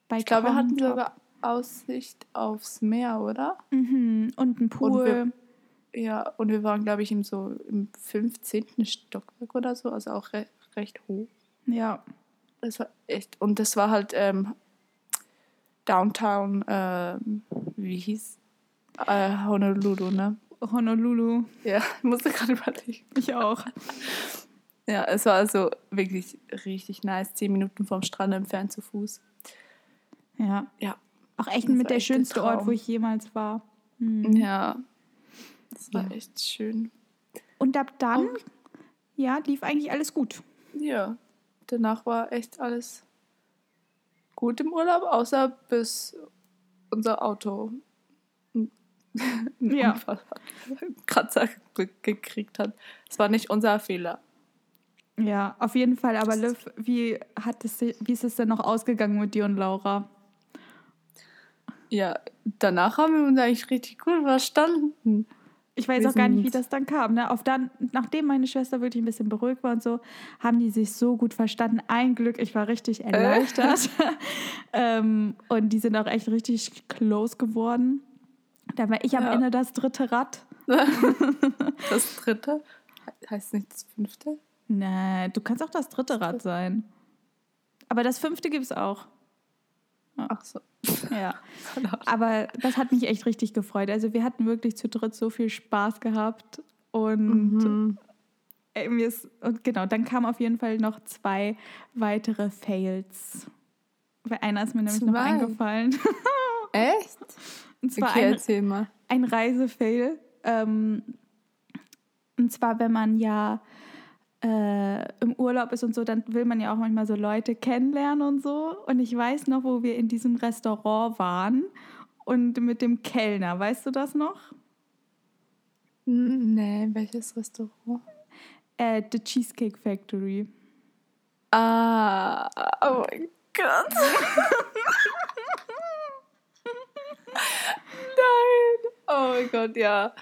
Bei Ich glaube, wir hatten sogar Aussicht aufs Meer, oder? Mhm. Und ein Pool. Und wir- Ja, und wir waren, glaube ich, im, so im 15. Stockwerk oder so, also auch re recht hoch. ja. Das war echt. Und das war halt ähm, Downtown, ähm, wie hieß? Äh, Honolulu, ne? Honolulu. Ja, ich musste gerade überlegen. Ich auch. Ja, es war also wirklich richtig nice. Zehn Minuten vom Strand entfernt zu Fuß. Ja. Ja. Auch echt Das mit der echt schönste Ort, wo ich jemals war. Mhm. Ja. Das war Ja. echt schön. Und ab dann, Oh. ja, lief eigentlich alles gut. Ja. Danach war echt alles gut im Urlaub, außer bis unser Auto einen Ja. Unfall hat, einen Kratzer ge- gekriegt hat. Es war nicht unser Fehler. Ja, auf jeden Fall. Aber Liv, wie, hat es, wie ist es denn noch ausgegangen mit dir und Laura? Ja, danach haben wir uns eigentlich richtig gut verstanden. Ich weiß Wir auch gar nicht, wie das dann kam. Ne? Auf dann, nachdem meine Schwester wirklich ein bisschen beruhigt war und so, haben die sich so gut verstanden. Ein Glück, ich war richtig erleichtert. ähm, und die sind auch echt richtig close geworden. Da war ich am Ja. Ende das dritte Rad. Das dritte he- heißt nicht das fünfte. Nee, du kannst auch das dritte Rad sein. Aber das fünfte gibt es auch. Ach so. Ja. Aber das hat mich echt richtig gefreut. Also wir hatten wirklich zu dritt so viel Spaß gehabt. Und, Mhm. ey, mir ist, und genau, dann kamen auf jeden Fall noch zwei weitere Fails. Weil einer ist mir nämlich noch Zwei? eingefallen. Echt? Und zwar Okay, ein, erzähl mal. ein Reisefail. Ähm, und zwar, wenn man ja äh, im Urlaub ist und so, dann will man ja auch manchmal so Leute kennenlernen und so. Und ich weiß noch, wo wir in diesem Restaurant waren und mit dem Kellner. Weißt du das noch? Nee, welches Restaurant? Äh, The Cheesecake Factory. Ah, oh mein Gott. Nein. Oh mein Gott, ja.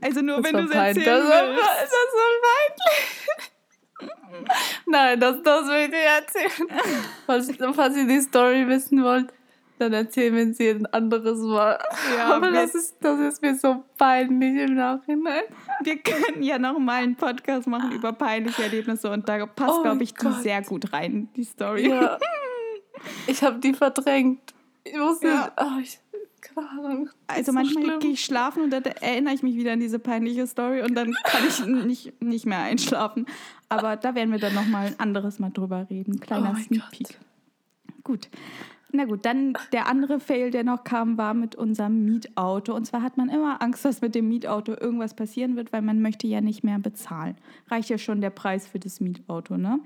Also nur Das wenn du es erzählen willst. das war peinlich. Nein, das, das will ich dir erzählen. falls, falls ihr die Story wissen wollt. Dann erzählen wir sie ein anderes Mal. Ja, aber das ist, das ist mir so peinlich im Nachhinein. Wir können ja noch mal einen Podcast machen über peinliche Erlebnisse und da passt, Oh glaube ich, die Gott. sehr gut rein, die Story. Ja. Ich habe die verdrängt. Ich wusste, Ja. oh, ich, keine Ahnung. Also so manchmal schlimm. gehe ich schlafen und dann erinnere ich mich wieder an diese peinliche Story und dann kann ich nicht, nicht mehr einschlafen. Aber da werden wir dann noch mal ein anderes Mal drüber reden. Kleiner Oh Sneak Gott. Peek. Gut. Na gut, dann der andere Fail, der noch kam, war mit unserem Mietauto. Und zwar hat man immer Angst, dass mit dem Mietauto irgendwas passieren wird, weil man möchte ja nicht mehr bezahlen. Reicht ja schon der Preis für das Mietauto, ne?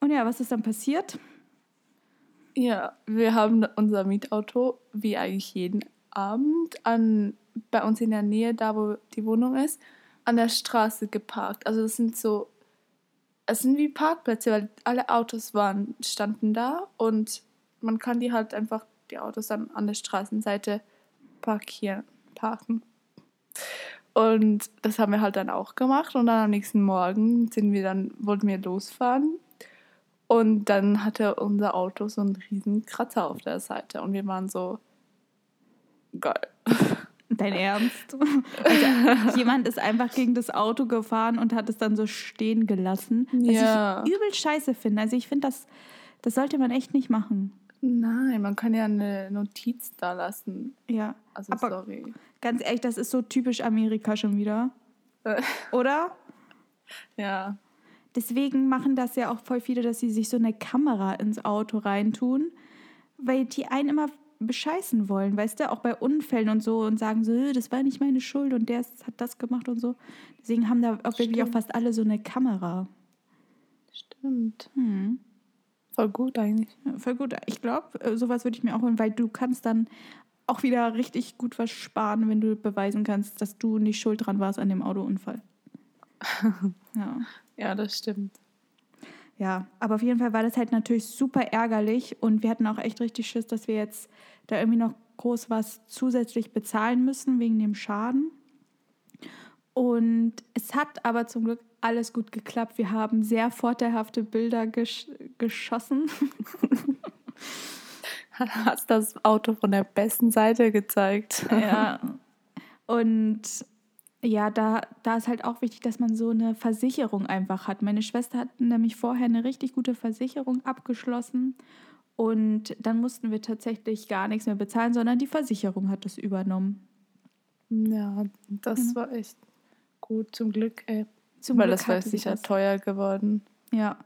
Und ja, was ist dann passiert? Ja, wir haben unser Mietauto, wie eigentlich jeden Abend, an, bei uns in der Nähe, da wo die Wohnung ist, an der Straße geparkt. Also das sind so, es sind wie Parkplätze, weil alle Autos waren, standen da und man kann die halt einfach, die Autos dann an der Straßenseite parkieren, parken. Und das haben wir halt dann auch gemacht und dann am nächsten Morgen sind wir dann, wollten wir losfahren und dann hatte unser Auto so einen riesen Kratzer auf der Seite und wir waren so, geil. Dein Ernst? Also, jemand ist einfach gegen das Auto gefahren und hat es dann so stehen gelassen. Was Ja. ich übel scheiße finde. Also ich finde, das, das sollte man echt nicht machen. Nein, man kann ja eine Notiz da lassen. Ja. Also Aber- sorry. Ganz ehrlich, das ist so typisch Amerika schon wieder. Oder? ja. Deswegen machen das ja auch voll viele, dass sie sich so eine Kamera ins Auto reintun, weil die einen immer bescheißen wollen, weißt du, auch bei Unfällen und so und sagen so, "Äh, das war nicht meine Schuld und der hat das gemacht und so. Deswegen haben da auch wirklich auch fast alle so eine Kamera. Stimmt. Hm. Voll gut eigentlich. Ja, voll gut. Ich glaube, sowas würde ich mir auch holen, weil du kannst dann auch wieder richtig gut was sparen, wenn du beweisen kannst, dass du nicht schuld dran warst an dem Autounfall. ja. Ja, das stimmt. Ja, aber auf jeden Fall war das halt natürlich super ärgerlich und wir hatten auch echt richtig Schiss, dass wir jetzt da irgendwie noch groß was zusätzlich bezahlen müssen wegen dem Schaden. Und es hat aber zum Glück alles gut geklappt. Wir haben sehr vorteilhafte Bilder gesch geschossen. Hast das Auto von der besten Seite gezeigt. Ja. Und ja, da, da ist halt auch wichtig, dass man so eine Versicherung einfach hat. Meine Schwester hat nämlich vorher eine richtig gute Versicherung abgeschlossen. Und dann mussten wir tatsächlich gar nichts mehr bezahlen, sondern die Versicherung hat das übernommen. Ja, das Genau. war echt gut, zum Glück, ey. Zum Weil Glück das wäre sie sicher das. teuer geworden. Ja.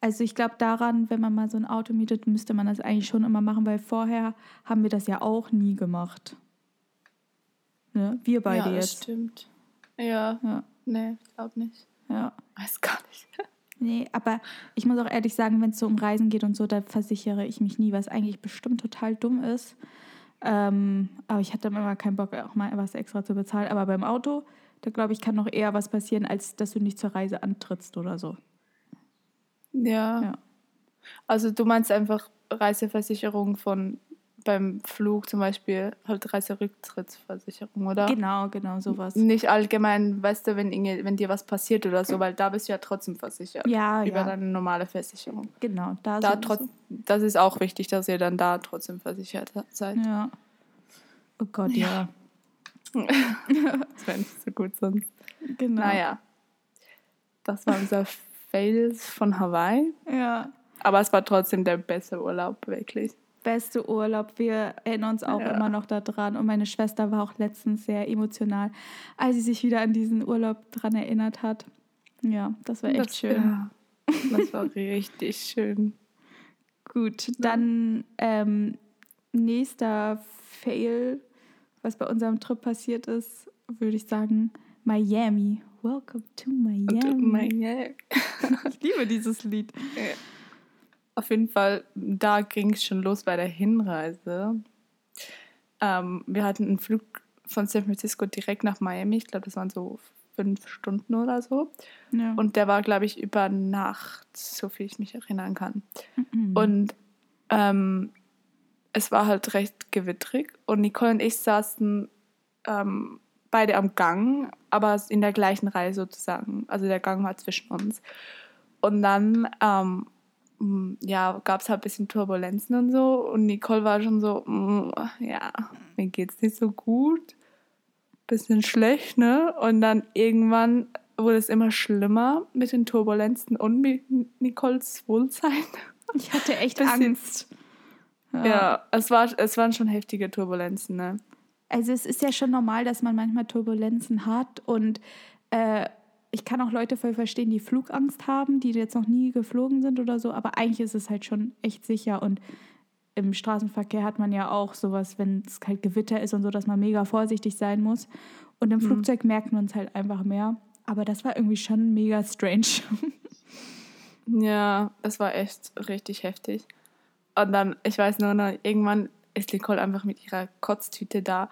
Also ich glaube daran, wenn man mal so ein Auto mietet, müsste man das eigentlich schon immer machen, weil vorher haben wir das ja auch nie gemacht. Ne? Wir beide ja, das jetzt. stimmt. Ja, Ja, nee, glaub nicht. ja. Weiß gar nicht. Nee, aber ich muss auch ehrlich sagen, wenn es so um Reisen geht und so, da versichere ich mich nie, was eigentlich bestimmt total dumm ist. Ähm, aber ich hatte immer keinen Bock, auch mal was extra zu bezahlen. Aber beim Auto, da glaube ich, kann noch eher was passieren, als dass du nicht zur Reise antrittst oder so. Ja. Ja. Also du meinst einfach Reiseversicherung von beim Flug zum Beispiel, halt Reiserücktrittsversicherung, oder? Genau, genau, sowas. Nicht allgemein, weißt du, wenn, Inge- wenn dir was passiert oder so, weil da bist du ja trotzdem versichert. Ja, Über ja, deine normale Versicherung. genau. Da, Da trotz, das ist auch wichtig, dass ihr dann da trotzdem versichert seid. Ja. Oh Gott, ja. Das wäre nicht so gut sonst. Genau. Naja. Das war unser Fail von Hawaii. Ja. Aber es war trotzdem der beste Urlaub, wirklich. Beste Urlaub. Wir erinnern uns auch Ja. immer noch daran. Und meine Schwester war auch letztens sehr emotional, als sie sich wieder an diesen Urlaub dran erinnert hat. Ja, das war echt das, schön. Ja, das war richtig schön. Gut, dann ähm, nächster Fail, was bei unserem Trip passiert ist, würde ich sagen, Miami. Welcome to Miami. Meine, Ich liebe dieses Lied. Auf jeden Fall, da ging es schon los bei der Hinreise. Ähm, wir hatten einen Flug von San Francisco direkt nach Miami. Ich glaube, das waren so fünf Stunden oder so. Ja. Und der war, glaube ich, über Nacht, so viel ich mich erinnern kann. Mhm. Und ähm, es war halt recht gewittrig. Und Nicole und ich saßen ähm, beide am Gang, aber in der gleichen Reihe sozusagen. Also der Gang war zwischen uns. Und dann ähm, ja, gab es halt ein bisschen Turbulenzen und so. Und Nicole war schon so, mm, ja, mir geht's nicht so gut. Bisschen schlecht, ne? Und dann irgendwann wurde es immer schlimmer mit den Turbulenzen und mit Nicoles Wohlsein. Ich hatte echt Bisschen- Angst. Ja, es, war, es waren schon heftige Turbulenzen, ne? Also es ist ja schon normal, dass man manchmal Turbulenzen hat und äh, ich kann auch Leute voll verstehen, die Flugangst haben, die jetzt noch nie geflogen sind oder so, aber eigentlich ist es halt schon echt sicher und im Straßenverkehr hat man ja auch sowas, wenn es halt Gewitter ist und so, dass man mega vorsichtig sein muss. Und im Flugzeug merkt man es halt einfach mehr. Aber das war irgendwie schon mega strange. Ja, das war echt richtig heftig. Und dann, ich weiß nur noch, irgendwann ist Nicole einfach mit ihrer Kotztüte da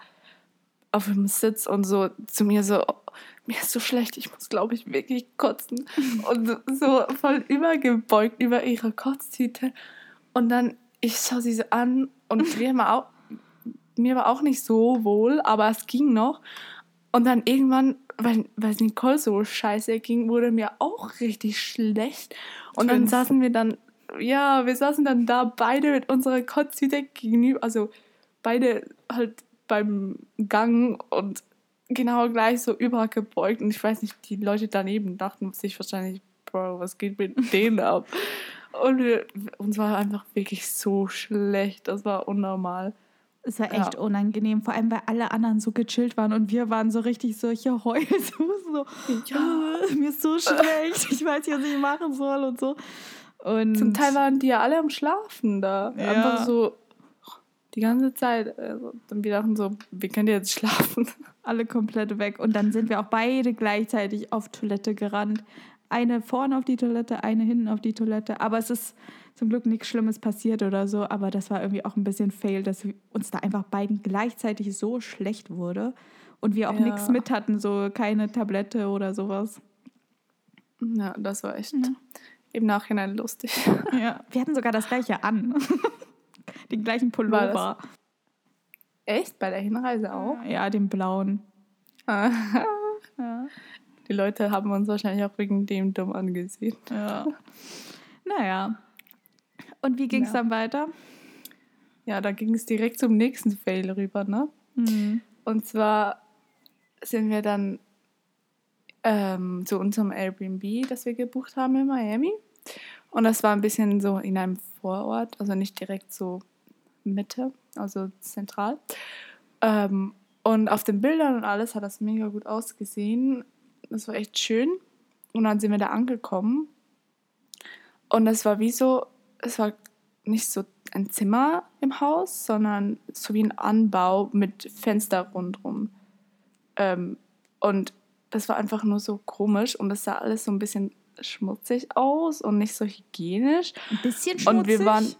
auf dem Sitz und so zu mir so, "Oh, mir ist so schlecht, ich muss, glaube ich, wirklich kotzen. Und so- voll übergebeugt über ihre Kotztüte. Und dann, ich schaue sie so an und mir war, auch, mir war auch nicht so wohl, aber es ging noch. Und dann irgendwann, weil, weil es Nicole so scheiße ging, wurde mir auch richtig schlecht. Und dann saßen wir dann, ja, wir saßen dann da beide mit unserer Kotztüte gegenüber, also beide halt beim Gang und genau gleich so übergebeugt. Und ich weiß nicht, die Leute daneben dachten sich wahrscheinlich, Bro, was geht mit denen ab? Und wir, uns war einfach wirklich so schlecht. Das war unnormal. Es war echt Ja. unangenehm, vor allem weil alle anderen so gechillt waren und wir waren so richtig solche Heulsusen. So, Ja. "Äh, mir ist so schlecht, ich weiß nicht, was ich machen soll und so. Und Zum Teil waren die ja alle am Schlafen da. Ja. Einfach so die ganze Zeit. Also, und wir dachten so, wir können jetzt schlafen. alle komplett weg. Und dann sind wir auch beide gleichzeitig auf Toilette gerannt. Eine vorne auf die Toilette, eine hinten auf die Toilette. Aber es ist zum Glück nichts Schlimmes passiert oder so. Aber das war irgendwie auch ein bisschen fail, dass uns da einfach beiden gleichzeitig so schlecht wurde. Und wir auch Ja. nichts mit hatten, so keine Tablette oder sowas. Ja, das war echt Ja. im Nachhinein lustig. Ja, wir hatten sogar das gleiche an. Den gleichen Pullover. Echt? Bei der Hinreise auch? Ja, den blauen. Ja, Die Leute haben uns wahrscheinlich auch wegen dem dumm angesehen. ja. Naja. Und wie ging es Ja. dann weiter? Ja, da ging es direkt zum nächsten Fail rüber, ne? Hm. Und zwar sind wir dann ähm, zu unserem Airbnb, das wir gebucht haben in Miami. Und das war ein bisschen so in einem Vorort, also nicht direkt so Mitte, also zentral. Ähm, und auf den Bildern und alles hat das mega gut ausgesehen. Das war echt schön. Und dann sind wir da angekommen. Und es war wie so, es war nicht so ein Zimmer im Haus, sondern so wie ein Anbau mit Fenster rundherum. Ähm, und das war einfach nur so komisch und das sah alles so ein bisschen schmutzig aus und nicht so hygienisch. Ein bisschen schmutzig. Und wir waren-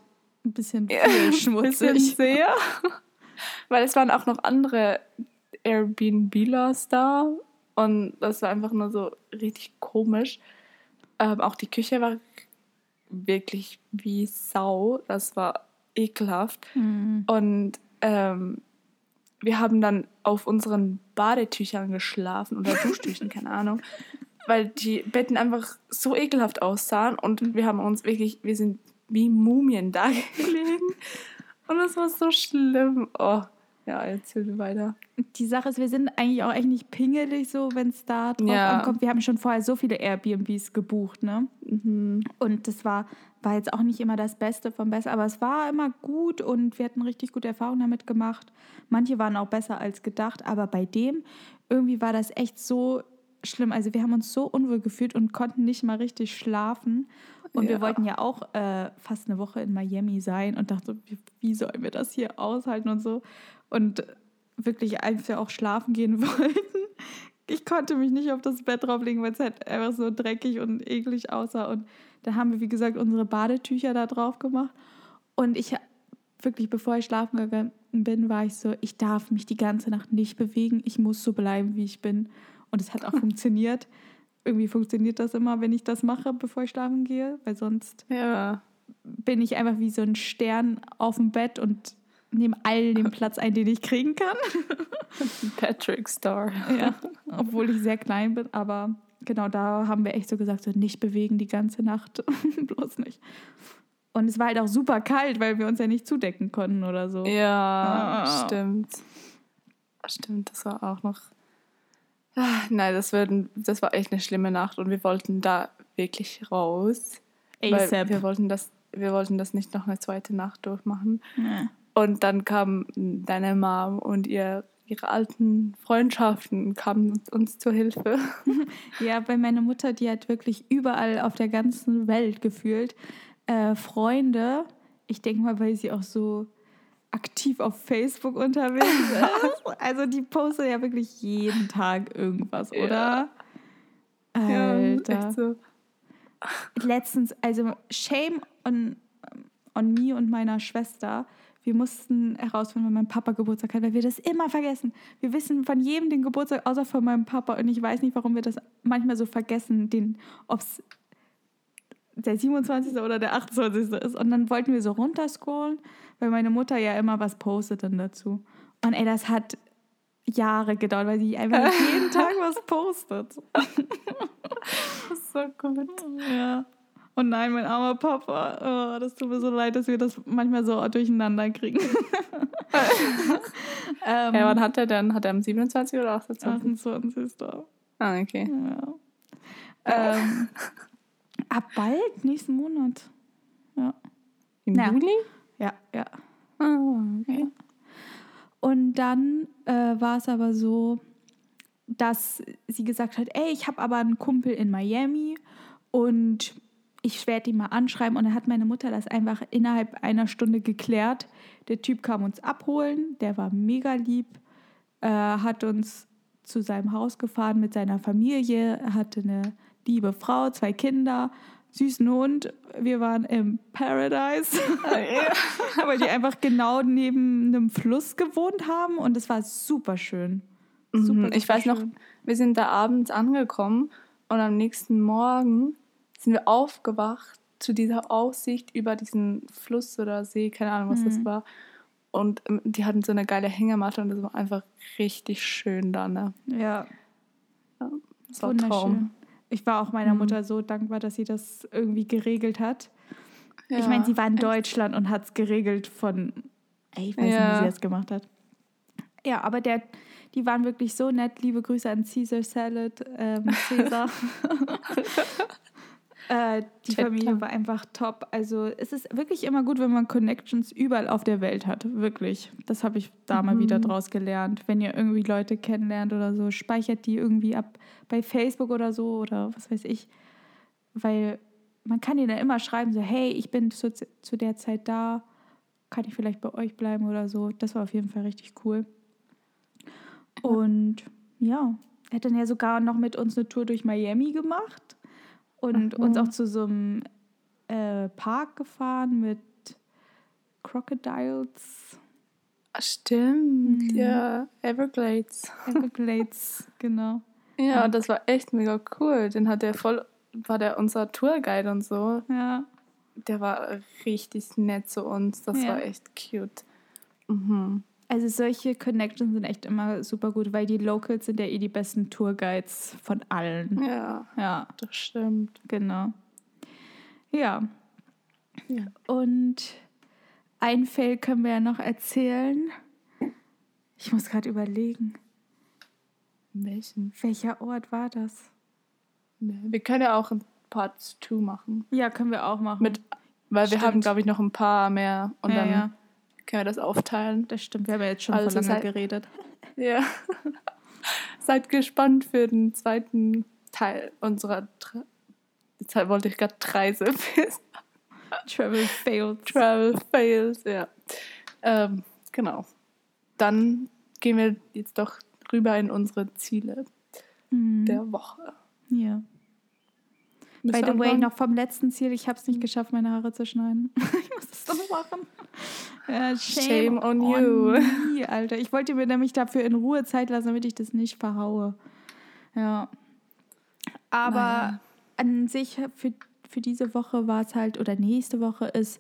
ein bisschen Ja, viel Bisschen schmutzig. sehr. Weil es waren auch noch andere Airbnblers da und das war einfach nur so richtig komisch. Ähm, auch die Küche war wirklich wie Sau. Das war ekelhaft. Hm. Und ähm, wir haben dann auf unseren Badetüchern geschlafen oder Duschtüchern, keine Ahnung, weil die Betten einfach so ekelhaft aussahen und wir haben uns wirklich, wir sind wie Mumien da gelegen und das war so schlimm. Oh, ja, erzähl mir weiter. Die Sache ist, wir sind eigentlich auch echt nicht pingelig so, wenn es da drauf Ja. ankommt. Wir haben schon vorher so viele Airbnbs gebucht, ne? Mhm. Und das war, war jetzt auch nicht immer das Beste vom Besten, aber es war immer gut und wir hatten richtig gute Erfahrungen damit gemacht. Manche waren auch besser als gedacht, aber bei dem irgendwie war das echt so schlimm. Also wir haben uns so unwohl gefühlt und konnten nicht mal richtig schlafen. Und wir Ja. wollten ja auch äh, fast eine Woche in Miami sein und dachten, wie, wie sollen wir das hier aushalten und so. Und wirklich, als wir auch schlafen gehen wollten, ich konnte mich nicht auf das Bett drauflegen, weil es halt einfach so dreckig und eklig aussah. Und da haben wir, wie gesagt, unsere Badetücher da drauf gemacht. Und ich wirklich, bevor ich schlafen gegangen bin, war ich so, ich darf mich die ganze Nacht nicht bewegen. Ich muss so bleiben, wie ich bin. Und es hat auch funktioniert. Irgendwie funktioniert das immer, wenn ich das mache, bevor ich schlafen gehe, weil sonst Ja. bin ich einfach wie so ein Stern auf dem Bett und nehme all den Platz ein, den ich kriegen kann. Patrick Star. Ja, obwohl ich sehr klein bin, aber genau da haben wir echt so gesagt, so nicht bewegen die ganze Nacht, bloß nicht. Und es war halt auch super kalt, weil wir uns ja nicht zudecken konnten oder so. Ja, Ah. stimmt. Stimmt, das war auch noch. Ah, Nein, das, würden, das war echt eine schlimme Nacht und wir wollten da wirklich raus. ASAP. wir wollten, das, wir wollten das nicht noch eine zweite Nacht durchmachen. Ja. Und dann kam deine Mom und ihr, ihre alten Freundschaften kamen uns zur Hilfe. Ja, weil meine Mutter, die hat wirklich überall auf der ganzen Welt gefühlt äh, Freunde. Ich denke mal, weil sie auch so aktiv auf Facebook unterwegs ist. Also die postet ja wirklich jeden Tag irgendwas, Ja. oder? Alter. echt so. Letztens, also shame on, on me und meiner Schwester. Wir mussten herausfinden, wann mein Papa Geburtstag hat, weil wir das immer vergessen. Wir wissen von jedem den Geburtstag, außer von meinem Papa. Und ich weiß nicht, warum wir das manchmal so vergessen, ob es der 27. oder der 28. ist. Und dann wollten wir so runterscrollen, weil meine Mutter ja immer was postet dann dazu. Und ey, das hat Jahre gedauert, weil sie einfach jeden Tag was postet. Das ist so gut. Ja. Und nein, mein armer Papa. Oh, das tut mir so leid, dass wir das manchmal so durcheinander kriegen. ähm, Ja, wann hat er denn? Hat er am 27. oder 28? 28. Ah, okay. Ja. Ähm, ab bald, nächsten Monat. Ja. Im Ja. Juli? Ja, ja. Ah, okay. Und dann äh, war es aber so, dass sie gesagt hat, ey, ich habe aber einen Kumpel in Miami und ich werde ihn mal anschreiben. Und dann hat meine Mutter das einfach innerhalb einer Stunde geklärt. Der Typ kam uns abholen, der war mega lieb, äh, hat uns zu seinem Haus gefahren mit seiner Familie, er hatte eine liebe Frau, zwei Kinder, süßen Hund. Wir waren im Paradise. weil die einfach genau neben einem Fluss gewohnt haben und es war super schön. Super, Mhm. Ich super weiß noch, schön. wir sind da abends angekommen und am nächsten Morgen sind wir aufgewacht zu dieser Aussicht über diesen Fluss oder See, keine Ahnung, was Mhm. das war. Und ähm, die hatten so eine geile Hängematte und das war einfach richtig schön da, ne? Ja, Das war ein Traum. Ich war auch meiner Mhm. Mutter so dankbar, dass sie das irgendwie geregelt hat. ich Ja, meine, sie war in echt. Deutschland und hat es geregelt von, ey, ich weiß nicht, Ja. wie sie das gemacht hat. Ja, aber der, die waren wirklich so nett. Liebe Grüße an Caesar Salad, ähm, Caesar. äh, die Chat Familie war einfach top. Also es ist wirklich immer gut, wenn man Connections überall auf der Welt hat. Wirklich. Das habe ich da mal wieder Mhm. draus gelernt. Wenn ihr irgendwie Leute kennenlernt oder so, speichert die irgendwie ab bei Facebook oder so oder was weiß ich. Weil man kann ihnen ja immer schreiben, so, hey, ich bin zu, zu der Zeit da, kann ich vielleicht bei euch bleiben oder so. Das war auf jeden Fall richtig cool. Und ja, er hat dann ja sogar noch mit uns eine Tour durch Miami gemacht und Ach, uns auch zu so einem äh, Park gefahren mit Crocodiles, Stimmt, Mhm. ja. Everglades. Everglades, genau. Ja, Mhm. das war echt mega cool. Den hat der voll, war der unser Tourguide und so. Ja, Der war richtig nett zu uns. Das Ja. war echt cute. Mhm. Also solche Connections sind echt immer super gut, weil die Locals sind ja eh die besten Tourguides von allen. Ja, Ja, das stimmt. genau. Ja, Ja. und ein Fail können wir ja noch erzählen. Ich muss gerade überlegen, Welchen? welcher Ort war das? Wir können ja auch ein Part 2 machen. Ja, können wir auch machen. Mit, weil wir Stimmt. haben, glaube ich, noch ein paar mehr und ja, dann ja, können wir das aufteilen. das stimmt. Wir haben ja jetzt schon Also so lange geredet. Ja. Seid gespannt für den zweiten Teil unserer. Tra Jetzt wollte ich gerade Reise. Travel Fails. Travel Fails, ja. Ähm, genau. Dann gehen wir jetzt doch rüber in unsere Ziele Mhm. der Woche. Ja. By the way, noch vom letzten Ziel, ich habe es nicht geschafft, meine Haare zu schneiden. ich muss es doch machen. Ja, shame, Shame on you. me, Alter. Ich wollte mir nämlich dafür in Ruhe Zeit lassen, damit ich das nicht verhaue. Ja. Aber Naja. an sich für, für diese Woche war es halt, oder nächste Woche ist,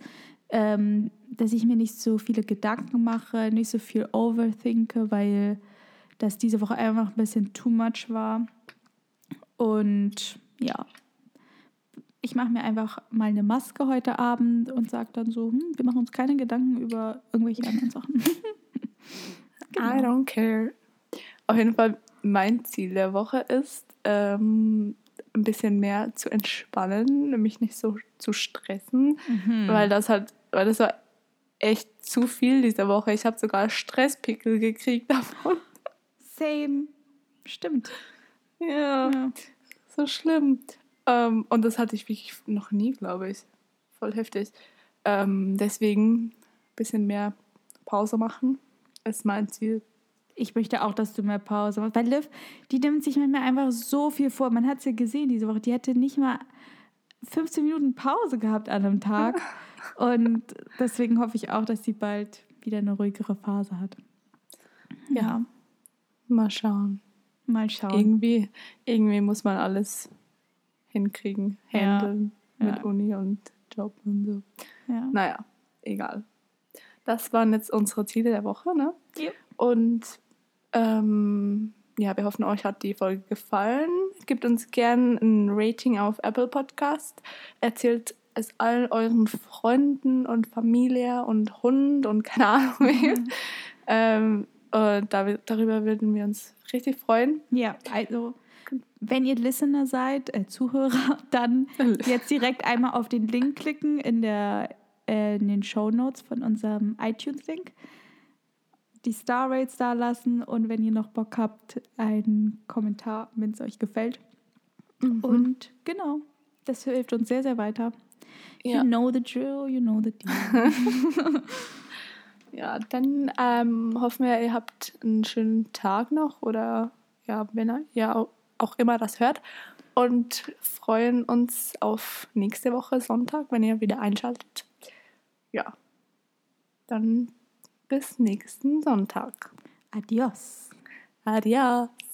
ähm, dass ich mir nicht so viele Gedanken mache, nicht so viel overthinke, weil das diese Woche einfach ein bisschen too much war. Und ja, ich mache mir einfach mal eine Maske heute Abend und sage dann so, hm, wir machen uns keine Gedanken über irgendwelche anderen Sachen. genau. I don't care. Auf jeden Fall, mein Ziel der Woche ist, ähm, ein bisschen mehr zu entspannen, mich nicht so zu stressen, mhm. weil das halt, weil das war echt zu viel diese Woche. Ich habe sogar Stresspickel gekriegt davon. Same. Stimmt. Ja, ja. so schlimm. Ähm, und das hatte ich wirklich noch nie, glaube ich. Voll heftig. Ähm, deswegen ein bisschen mehr Pause machen ist mein Ziel. Ich möchte auch, dass du mehr Pause machst. Weil Liv, die nimmt sich manchmal einfach so viel vor. Man hat es ja gesehen diese Woche. Die hätte nicht mal 15 Minuten Pause gehabt an einem Tag. Und deswegen hoffe ich auch, dass sie bald wieder eine ruhigere Phase hat. Ja. Mal schauen. Mal schauen. Irgendwie, irgendwie muss man alles hinkriegen, handeln ja. mit ja. Uni und Job und so. Ja. Naja, egal. Das waren jetzt unsere Ziele der Woche, ne? Ja. Und ähm, ja, wir hoffen, euch hat die Folge gefallen. Gebt uns gern ein Rating auf Apple Podcast. Erzählt es allen euren Freunden und Familie und Hund und keine Ahnung wem. Mhm. ähm, und darüber würden wir uns richtig freuen. Ja, also wenn ihr Listener seid, äh, Zuhörer, dann jetzt direkt einmal auf den Link klicken in, der, äh, in den Show Notes von unserem iTunes-Link. Die Star Rates da lassen und wenn ihr noch Bock habt, einen Kommentar, wenn es euch gefällt. Mhm. Und genau, das hilft uns sehr, sehr weiter. Ja. You know the drill, you know the deal. ja, dann ähm, hoffen wir, ihr habt einen schönen Tag noch oder ja, wenn ihr ja auch immer das hört. Und freuen uns auf nächste Woche Sonntag, wenn ihr wieder einschaltet. Ja, dann bis nächsten Sonntag. Adios. Adios.